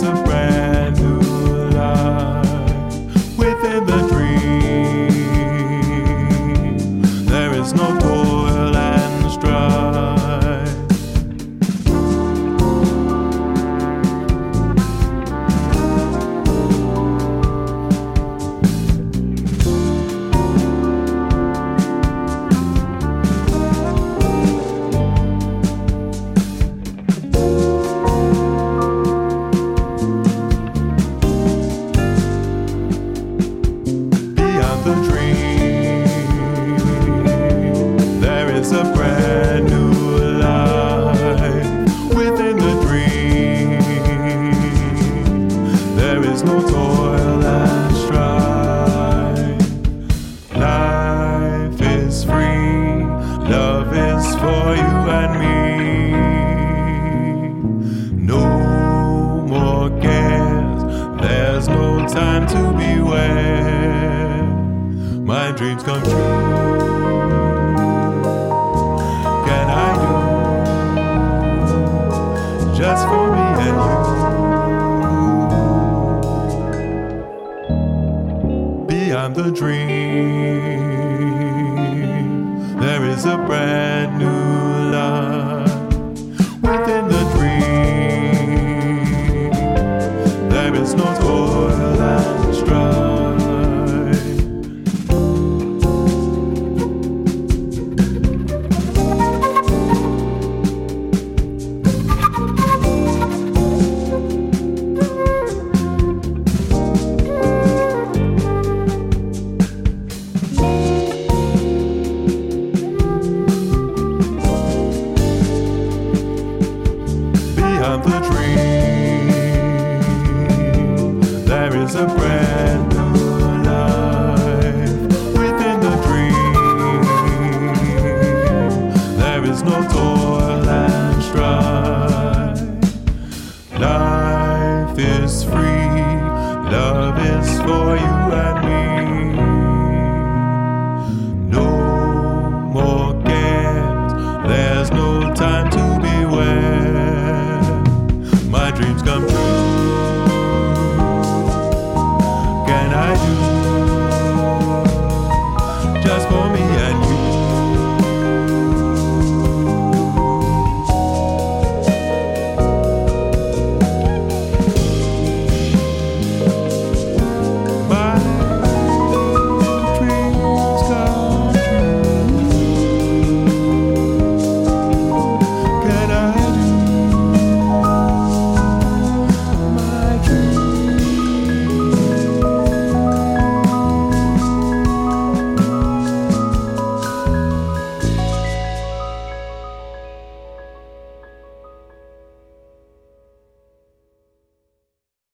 there is a brand life. Within the dream, there is no dream. There is a brand new life within the dream. There is no toil and strife. Life is free, love is for you and me. No more there's no time to beware. Dreams come true. Can I do just for me and you? Beyond the dream, there is a brand new love within the dream. There is no toil is a brand new life within the dream. There is no toil and strife. Life is free, love is for you and me. No more games, there's no time to beware. My dreams come true.